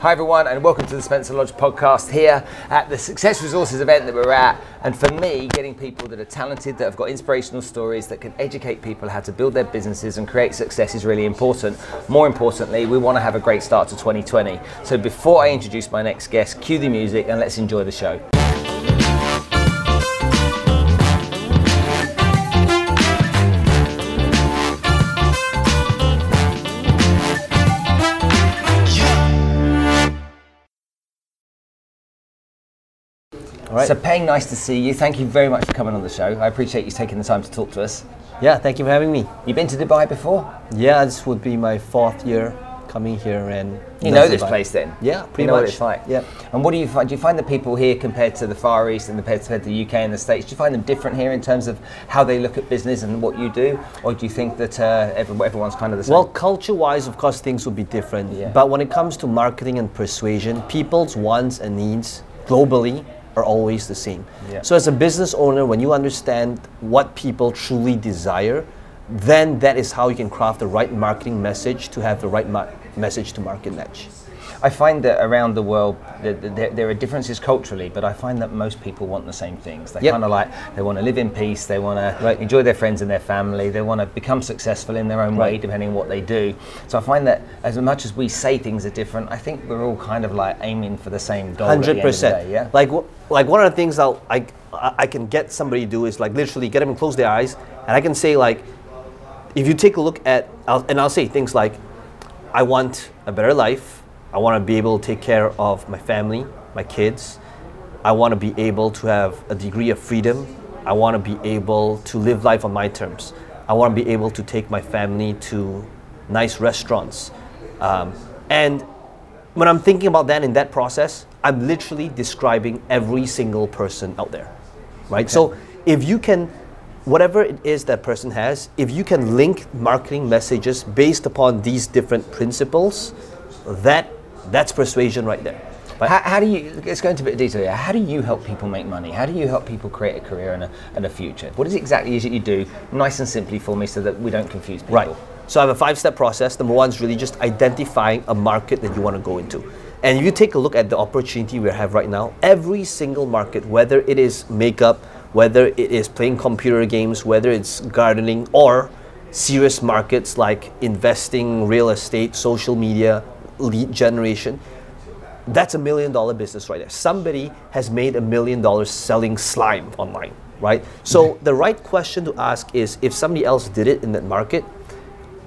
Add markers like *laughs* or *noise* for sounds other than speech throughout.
Hi, everyone, and welcome to the Spencer Lodge podcast here at the Success Resources event that we're at. And for me, getting people that are talented, that have got inspirational stories, that can educate people how to build their businesses and create success is really important. More importantly, we want to have a great start to 2020. So before I introduce my next guest, cue the music and let's enjoy the show. All right. So, Peng, nice to see you. Thank you very much for coming on the show. I appreciate you taking the time to talk to us. Yeah, thank you for having me. You've been to Dubai before? Yeah, this would be my fourth year coming here, and You know that's this place then? Yeah, You pretty know much. what it's like? Yeah. And what do you find? Do you find the people here compared to the Far East and compared to the UK and the States, do you find them different here in terms of how they look at business and what you do? Or do you think that uh, everyone's kind of the same? Well, culture-wise, of course, things will be different. Yeah. But when it comes to marketing and persuasion, people's wants and needs globally are always the same. Yeah. So, as a business owner, when you understand what people truly desire, then that is how you can craft the right marketing message to have the right message to market match. I find that around the world that that there, there are differences culturally, but I find that most people want the same things. They Yep. kind of like they want to live in peace, they want to Right. enjoy their friends and their family, they want to become successful in their own way, depending on what they do. So I find that as much as we say things are different, I think we're all kind of like aiming for the same goal. at the end of Hundred percent. Yeah. Like like one of the things I'll, I I I can get somebody to do is like literally get them to close their eyes, and I can say like, if you take a look at, I'll, and I'll say things like, I want a better life. I want to be able to take care of my family, my kids. I want to be able to have a degree of freedom. I want to be able to live life on my terms. I want to be able to take my family to nice restaurants. Um, and when I'm thinking about that in that process, I'm literally describing every single person out there, right? So if you can, whatever it is that person has, if you can link marketing messages based upon these different principles, that that's persuasion right there. But How, how do you, let's go into a bit of detail here. How do you help people make money? How do you help people create a career and a, and a future? What is exactly is it you do, nice and simply for me so that we don't confuse people? Right. So I have a five step process. Number one is really just identifying a market that you want to go into. And if you take a look at the opportunity we have right now, every single market, whether it is makeup, whether it is playing computer games, whether it's gardening, or serious markets like investing, real estate, social media, lead generation, that's a million dollar business right there. Somebody has made a million dollars selling slime online, right? So the right question to ask is if somebody else did it in that market,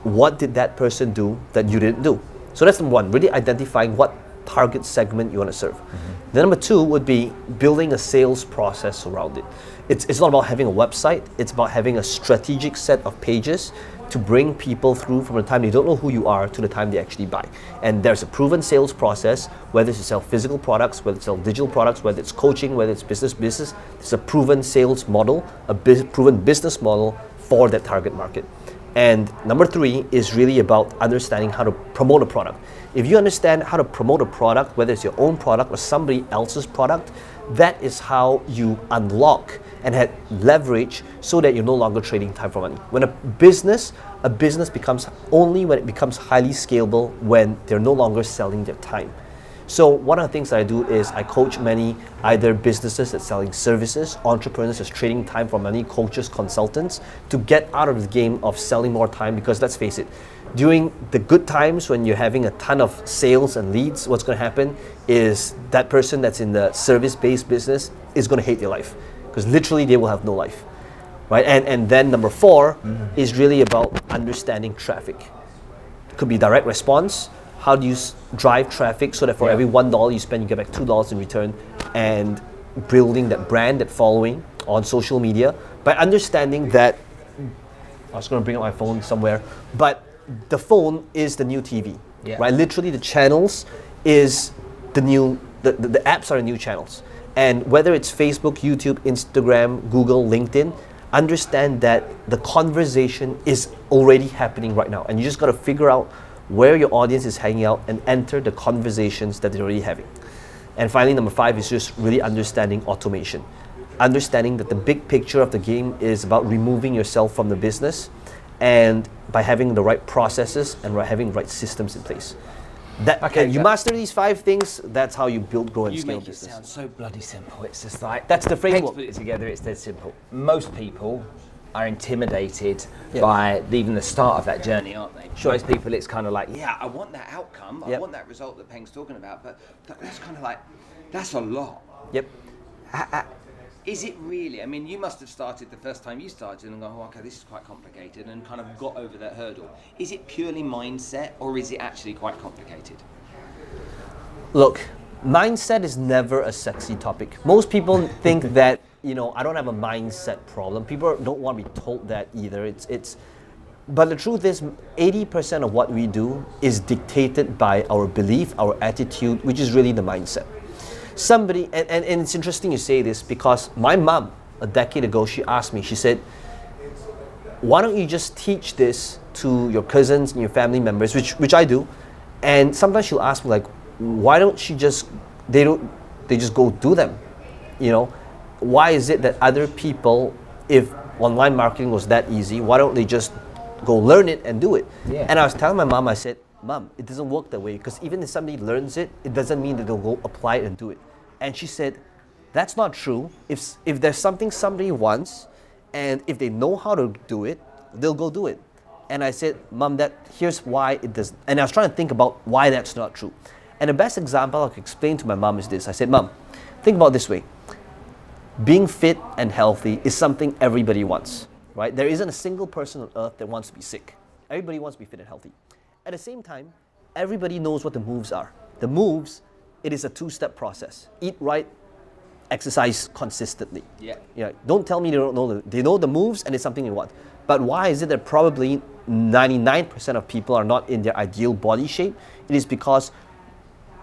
what did that person do that you didn't do? So that's number one, really identifying what target segment you want to serve. Mm-hmm. Then number two would be building a sales process around it. It's, it's not about having a website, it's about having a strategic set of pages to bring people through from the time they don't know who you are to the time they actually buy. And there's a proven sales process, whether it's to sell physical products, whether it's sell digital products, whether it's coaching, whether it's business business, it's a proven sales model, a proven business model for that target market. And number three is really about understanding how to promote a product. If you understand how to promote a product, whether it's your own product or somebody else's product, that is how you unlock and have leverage so that you're no longer trading time for money. When a business, a business becomes only when it becomes highly scalable when they're no longer selling their time. So one of the things that I do is I coach many either businesses that's selling services, entrepreneurs that's trading time for money, coaches, consultants to get out of the game of selling more time because let's face it, during the good times when you're having a ton of sales and leads, what's going to happen is that person that's in the service-based business is going to hate their life because literally they will have no life. Right? And and then number 4 mm-hmm. is really about understanding traffic could be direct response. How do you s- drive traffic so that for Yeah. every one dollar you spend, you get back two dollars in return, and building that brand, that following on social media by understanding that. I was going to bring up my phone somewhere, but the phone is the new TV, Yeah. right? Literally, the channels is the new. The, the, the apps are the new channels, and whether it's Facebook, YouTube, Instagram, Google, LinkedIn, understand that the conversation is already happening right now, and you just got to figure out where your audience is hanging out and enter the conversations that they're already having. And finally, number five is just really understanding automation. Understanding that the big picture of the game is about removing yourself from the business and by having the right processes and having the right systems in place. That, Okay, you master these five things, that's how you build, grow, and You scale make it business. sound so bloody simple. It's just like That's the framework. put it together. It's dead simple. Most people are intimidated by even the start of that journey, aren't they? Sure. Most people, it's kind of like, yeah, I want that outcome. I want that result that Peng's talking about, but that's kind of like, that's a lot. Yep. Is it really? I mean, you must have started the first time you started and gone, oh, okay, this is quite complicated, and kind of got over that hurdle. Is it purely mindset, or is it actually quite complicated? Look, mindset is never a sexy topic. Most people think *laughs* that, you know, I don't have a mindset problem. People don't want to be told that either. It's it's but the truth is 80% of what we do is dictated by our belief, our attitude, which is really the mindset. Somebody and, and, and it's interesting you say this because my mom a decade ago she asked me, she said, why don't you just teach this to your cousins and your family members, which which I do, and sometimes she'll ask me like, why don't she just they don't they just go do them, you know? Why is it that other people, if online marketing was that easy, why don't they just go learn it and do it? Yeah. And I was telling my mom, I said, Mom, it doesn't work that way because even if somebody learns it, it doesn't mean that they'll go apply it and do it. And she said, That's not true. If, if there's something somebody wants and if they know how to do it, they'll go do it. And I said, Mom, that here's why it doesn't. And I was trying to think about why that's not true. And the best example I could explain to my mom is this I said, Mom, think about this way being fit and healthy is something everybody wants, right? There isn't a single person on earth that wants to be sick. Everybody wants to be fit and healthy. At the same time, everybody knows what the moves are. The moves, it is a two-step process. Eat right, exercise consistently. Yeah. Yeah. Don't tell me they don't know the, they know the moves and it's something they want. But why is it that probably 99% of people are not in their ideal body shape? It is because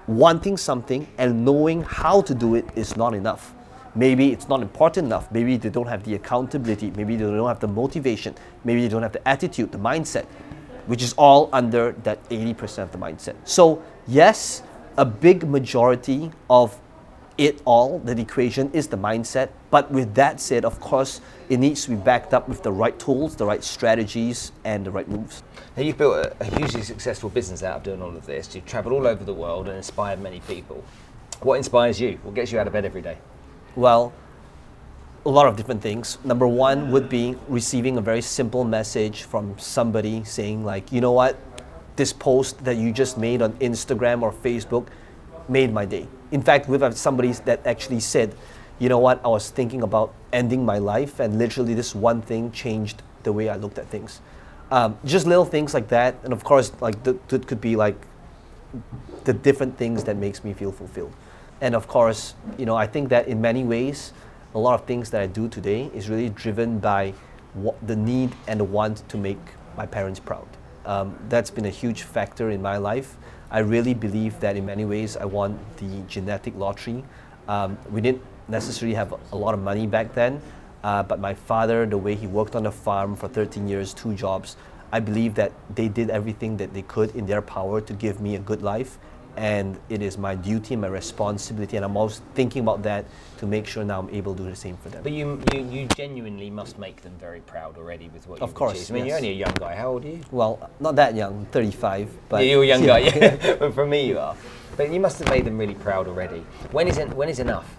wanting something and knowing how to do it is not enough. Maybe it's not important enough. Maybe they don't have the accountability. Maybe they don't have the motivation. Maybe they don't have the attitude, the mindset, which is all under that 80% of the mindset. So, yes, a big majority of it all, the equation is the mindset. But with that said, of course, it needs to be backed up with the right tools, the right strategies, and the right moves. Now, you've built a, a hugely successful business out of doing all of this. You've travelled all over the world and inspired many people. What inspires you? What gets you out of bed every day? Well, a lot of different things. Number one would be receiving a very simple message from somebody saying, like, you know what, this post that you just made on Instagram or Facebook made my day. In fact, we've had somebody that actually said, you know what, I was thinking about ending my life, and literally this one thing changed the way I looked at things. Um, just little things like that, and of course, like th- it could be like the different things that makes me feel fulfilled. And of course, you know, I think that in many ways, a lot of things that I do today is really driven by the need and the want to make my parents proud. Um, that's been a huge factor in my life. I really believe that in many ways I won the genetic lottery. Um, we didn't necessarily have a lot of money back then, uh, but my father, the way he worked on the farm for 13 years, two jobs, I believe that they did everything that they could in their power to give me a good life. And it is my duty and my responsibility, and I'm always thinking about that to make sure now I'm able to do the same for them. But you, you, you genuinely must make them very proud already with what Of you've course, achieved. I mean, yes. you're only a young guy. How old are you? Well, not that young, 35, but yeah, you're a young guy, yeah. *laughs* but for me, you are. But you must have made them really proud already. When is, it, when is enough?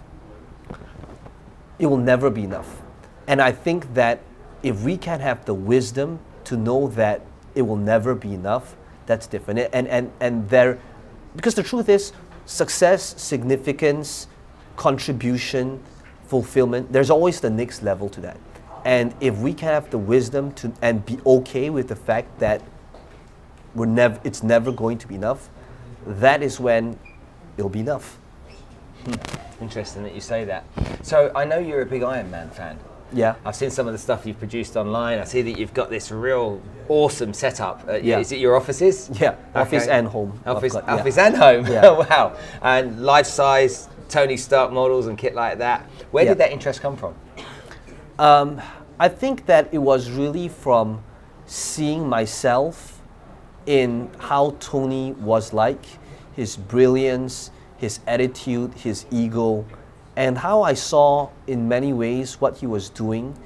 it will never be enough. And I think that if we can have the wisdom to know that it will never be enough, that's different. And and and there, because the truth is, success, significance, contribution, fulfillment. There's always the next level to that. And if we can have the wisdom to and be okay with the fact that we're never, it's never going to be enough, that is when it'll be enough. Hmm. Interesting that you say that. So I know you're a big Iron Man fan. Yeah. I've seen some of the stuff you've produced online. I see that you've got this real awesome setup. Uh, Yeah. Is it your offices? Yeah, office Okay. and home. Office, got- yeah. office and home. Yeah. *laughs* wow. And life size Tony Stark models and kit like that. Where Yeah. did that interest come from? Um, I think that it was really from seeing myself in how Tony was like, his brilliance, his attitude, his ego, and how I saw in many ways what he was doing.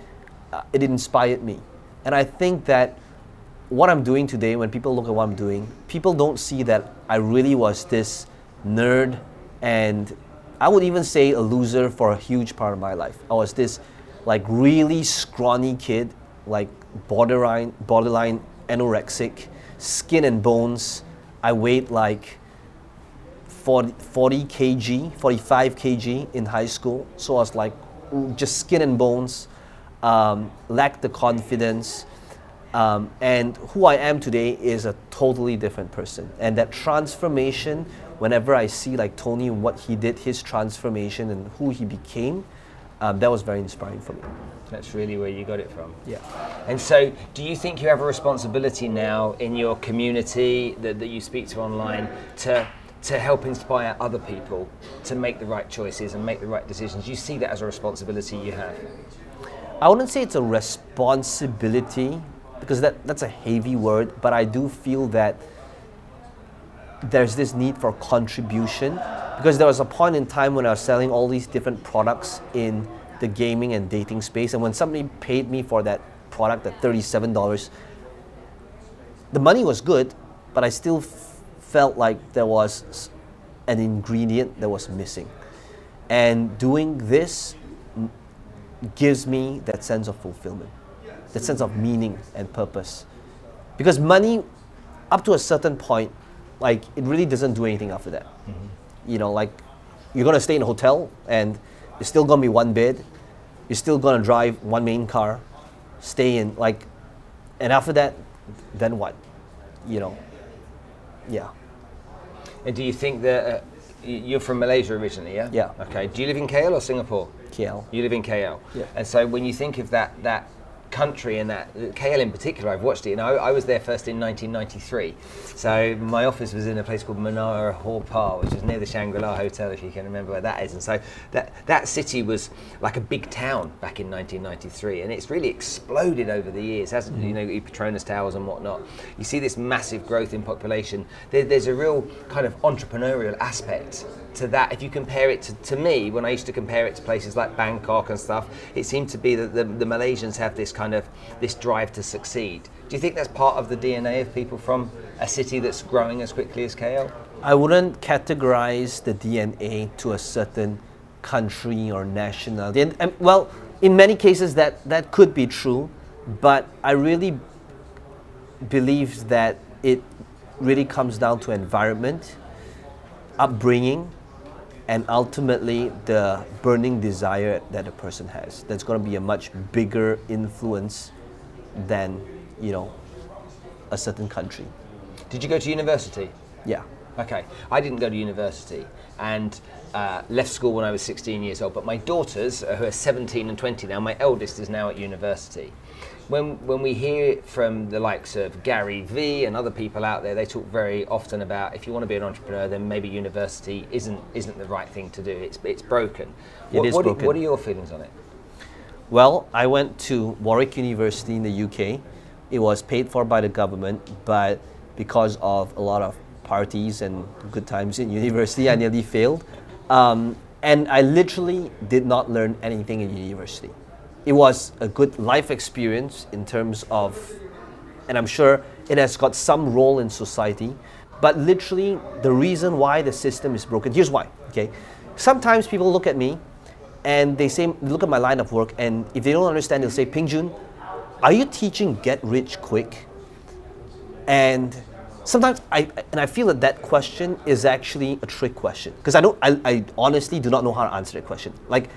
Uh, it inspired me. And I think that what I'm doing today, when people look at what I'm doing, people don't see that I really was this nerd and I would even say a loser for a huge part of my life. I was this like really scrawny kid, like borderline borderline anorexic, skin and bones. I weighed like 40, 40 kg, 45 kg in high school. So I was like just skin and bones, um, lacked the confidence. Um, and who I am today is a totally different person. And that transformation, whenever I see like Tony, and what he did, his transformation and who he became, um, that was very inspiring for me. That's really where you got it from. Yeah. And so, do you think you have a responsibility now in your community that, that you speak to online to to help inspire other people to make the right choices and make the right decisions? You see that as a responsibility you have. I wouldn't say it's a responsibility because that, that's a heavy word, but I do feel that there's this need for contribution because there was a point in time when I was selling all these different products in the gaming and dating space, and when somebody paid me for that product at $37, the money was good, but I still felt like there was an ingredient that was missing. And doing this gives me that sense of fulfillment, that sense of meaning and purpose. Because money, up to a certain point, like it really doesn't do anything after that. Mm-hmm. You know, like you're gonna stay in a hotel and it's still gonna be one bed. You're still gonna drive one main car, stay in like, and after that, then what? You know, yeah. And do you think that uh, you're from Malaysia originally? Yeah. Yeah. Okay. Do you live in KL or Singapore? KL. You live in KL. Yeah. And so when you think of that that country and that KL in particular, I've watched it. You know, I was there first in 1993. So my office was in a place called Menara Haw Par, which is near the Shangri-La Hotel, if you can remember where that is. And so that that city was like a big town back in 1993, and it's really exploded over the years, hasn't mm-hmm. You know, Petronas Towers and whatnot. You see this massive growth in population. There, there's a real kind of entrepreneurial aspect to that, if you compare it to, to me, when I used to compare it to places like Bangkok and stuff, it seemed to be that the, the Malaysians have this kind of this drive to succeed. Do you think that's part of the DNA of people from a city that's growing as quickly as KL? I wouldn't categorize the DNA to a certain country or nationality. And, and, um, well, in many cases that, that could be true, but I really believe that it really comes down to environment, upbringing, and ultimately the burning desire that a person has. That's going to be a much bigger influence than you know a certain country. Did you go to university? Yeah. Okay. I didn't go to university and uh, left school when i was 16 years old but my daughters who are 17 and 20 now my eldest is now at university when when we hear it from the likes of Gary Vee and other people out there, they talk very often about if you want to be an entrepreneur, then maybe university isn't isn't the right thing to do. It's it's broken. It what, is what broken. Are, what are your feelings on it? Well, I went to Warwick University in the UK. It was paid for by the government, but because of a lot of parties and good times in university, I nearly failed. Um, and I literally did not learn anything in university it was a good life experience in terms of, and I'm sure it has got some role in society. But literally, the reason why the system is broken, here's why. Okay, sometimes people look at me and they say, look at my line of work, and if they don't understand, they'll say, Peng Joon, are you teaching get rich quick? And sometimes I and I feel that that question is actually a trick question because I don't I, I honestly do not know how to answer that question. Like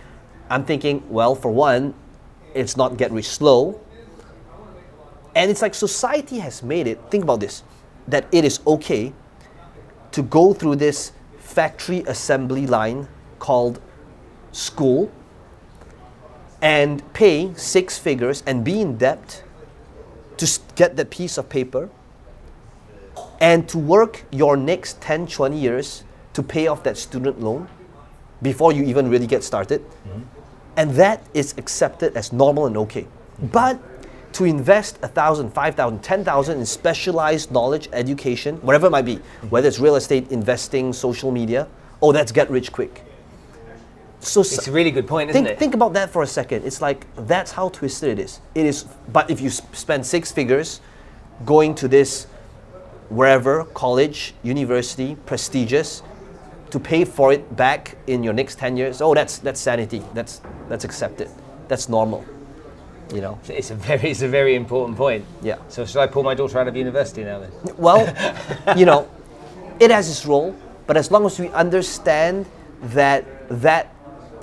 I'm thinking, well, for one, it's not get rich slow. And it's like society has made it, think about this, that it is okay to go through this factory assembly line called school and pay six figures and be in debt to get that piece of paper and to work your next 10, 20 years to pay off that student loan before you even really get started. Mm-hmm. And that is accepted as normal and okay. But to invest a thousand, five thousand, ten thousand in specialized knowledge, education, whatever it might be, whether it's real estate, investing, social media, oh, that's get rich quick. So it's a really good point, isn't think, it? Think about that for a second. It's like that's how twisted it is. It is, but if you spend six figures going to this wherever, college, university, prestigious, to pay for it back in your next 10 years, oh, that's, that's sanity. That's, that's accepted. That's normal. You know? It's a very, it's a very important point. Yeah. So should I pull my daughter out of university now then? Well, *laughs* you know, it has its role, but as long as we understand that that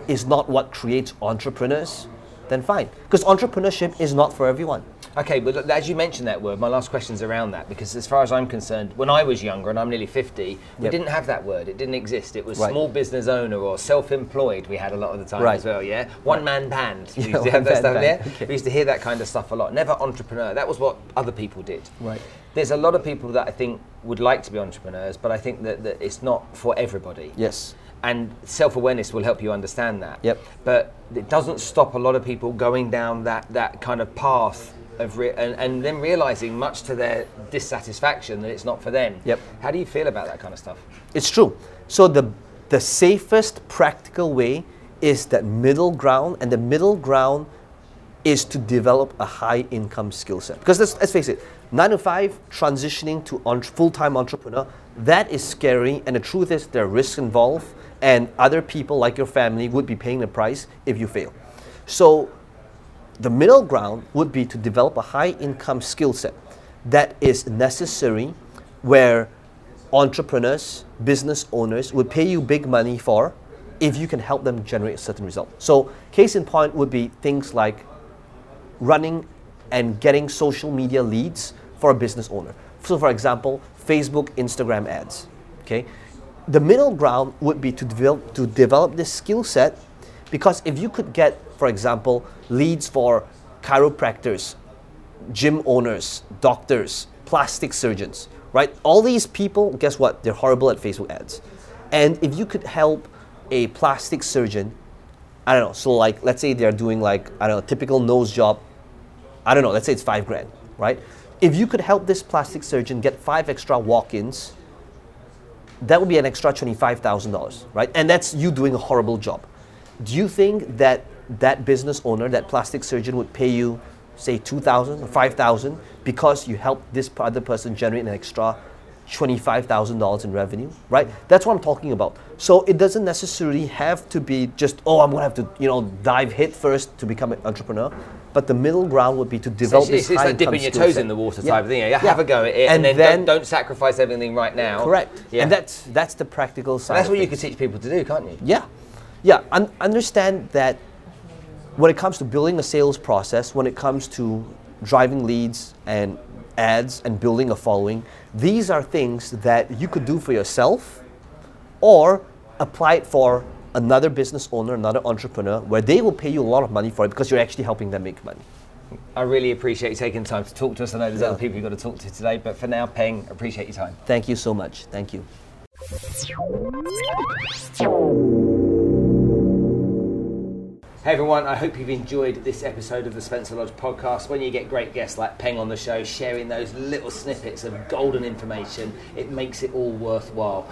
is not what creates entrepreneurs, then fine. Because entrepreneurship is not for everyone. Okay, but look, as you mentioned that word, my last question's around that because as far as I'm concerned, when I was younger and I'm nearly 50, we Yep. didn't have that word. It didn't exist. It was Right. small business owner or self-employed. We had a lot of the time Right. as well. Yeah, one man band. *laughs* We Yeah, used to have that stuff band, there. okay. We used to hear that kind of stuff a lot. Never entrepreneur. That was what other people did. Right. There's a lot of people that I think would like to be entrepreneurs, but I think that, that it's not for everybody. Yes. And self awareness will help you understand that. Yep. But it doesn't stop a lot of people going down that, that kind of path of re- and, and then realizing, much to their dissatisfaction, that it's not for them. Yep. How do you feel about that kind of stuff? It's true. So the the safest practical way is that middle ground, and the middle ground is to develop a high income skill set. Because let's, let's face it, nine to five transitioning to full time entrepreneur, that is scary. And the truth is, there are risks involved, and other people like your family would be paying the price if you fail. So the middle ground would be to develop a high income skill set that is necessary where entrepreneurs, business owners would pay you big money for if you can help them generate a certain result. So, case in point would be things like running and getting social media leads for a business owner. So, for example, Facebook, Instagram ads. Okay, the middle ground would be to develop to develop this skill set, because if you could get, for example, leads for chiropractors, gym owners, doctors, plastic surgeons, right? All these people, guess what? They're horrible at Facebook ads. And if you could help a plastic surgeon, I don't know, so like let's say they're doing like, I don't know, typical nose job, I don't know, let's say it's five grand, right? If you could help this plastic surgeon get five extra walk ins, that would be an extra $25,000, right? And that's you doing a horrible job. Do you think that that business owner, that plastic surgeon would pay you, say, 2000 or 5000 because you helped this other person generate an extra $25,000 in revenue, right? That's what I'm talking about. So it doesn't necessarily have to be just, oh, I'm gonna have to, you know, dive head first to become an entrepreneur. But the middle ground would be to develop It's, this it's, like dipping your toes set. in the water Yeah. type of thing. Yeah, Yeah. have a go at it, and, And then, then- don't, don't sacrifice everything right now. Correct. Yeah. And that's that's the practical side. that's what you can teach people to do, can't you? Yeah, yeah. Un- understand that when it comes to building a sales process, when it comes to driving leads and ads and building a following, these are things that you could do for yourself or apply it for another business owner, another entrepreneur, where they will pay you a lot of money for it because you're actually helping them make money. I really appreciate you taking time to talk to us. I know there's Yeah. other people you've got to talk to today, but for now, Peng, appreciate your time. Thank you so much. Thank you. Hey everyone, I hope you've enjoyed this episode of the Spencer Lodge podcast. When you get great guests like Peng on the show, sharing those little snippets of golden information, it makes it all worthwhile.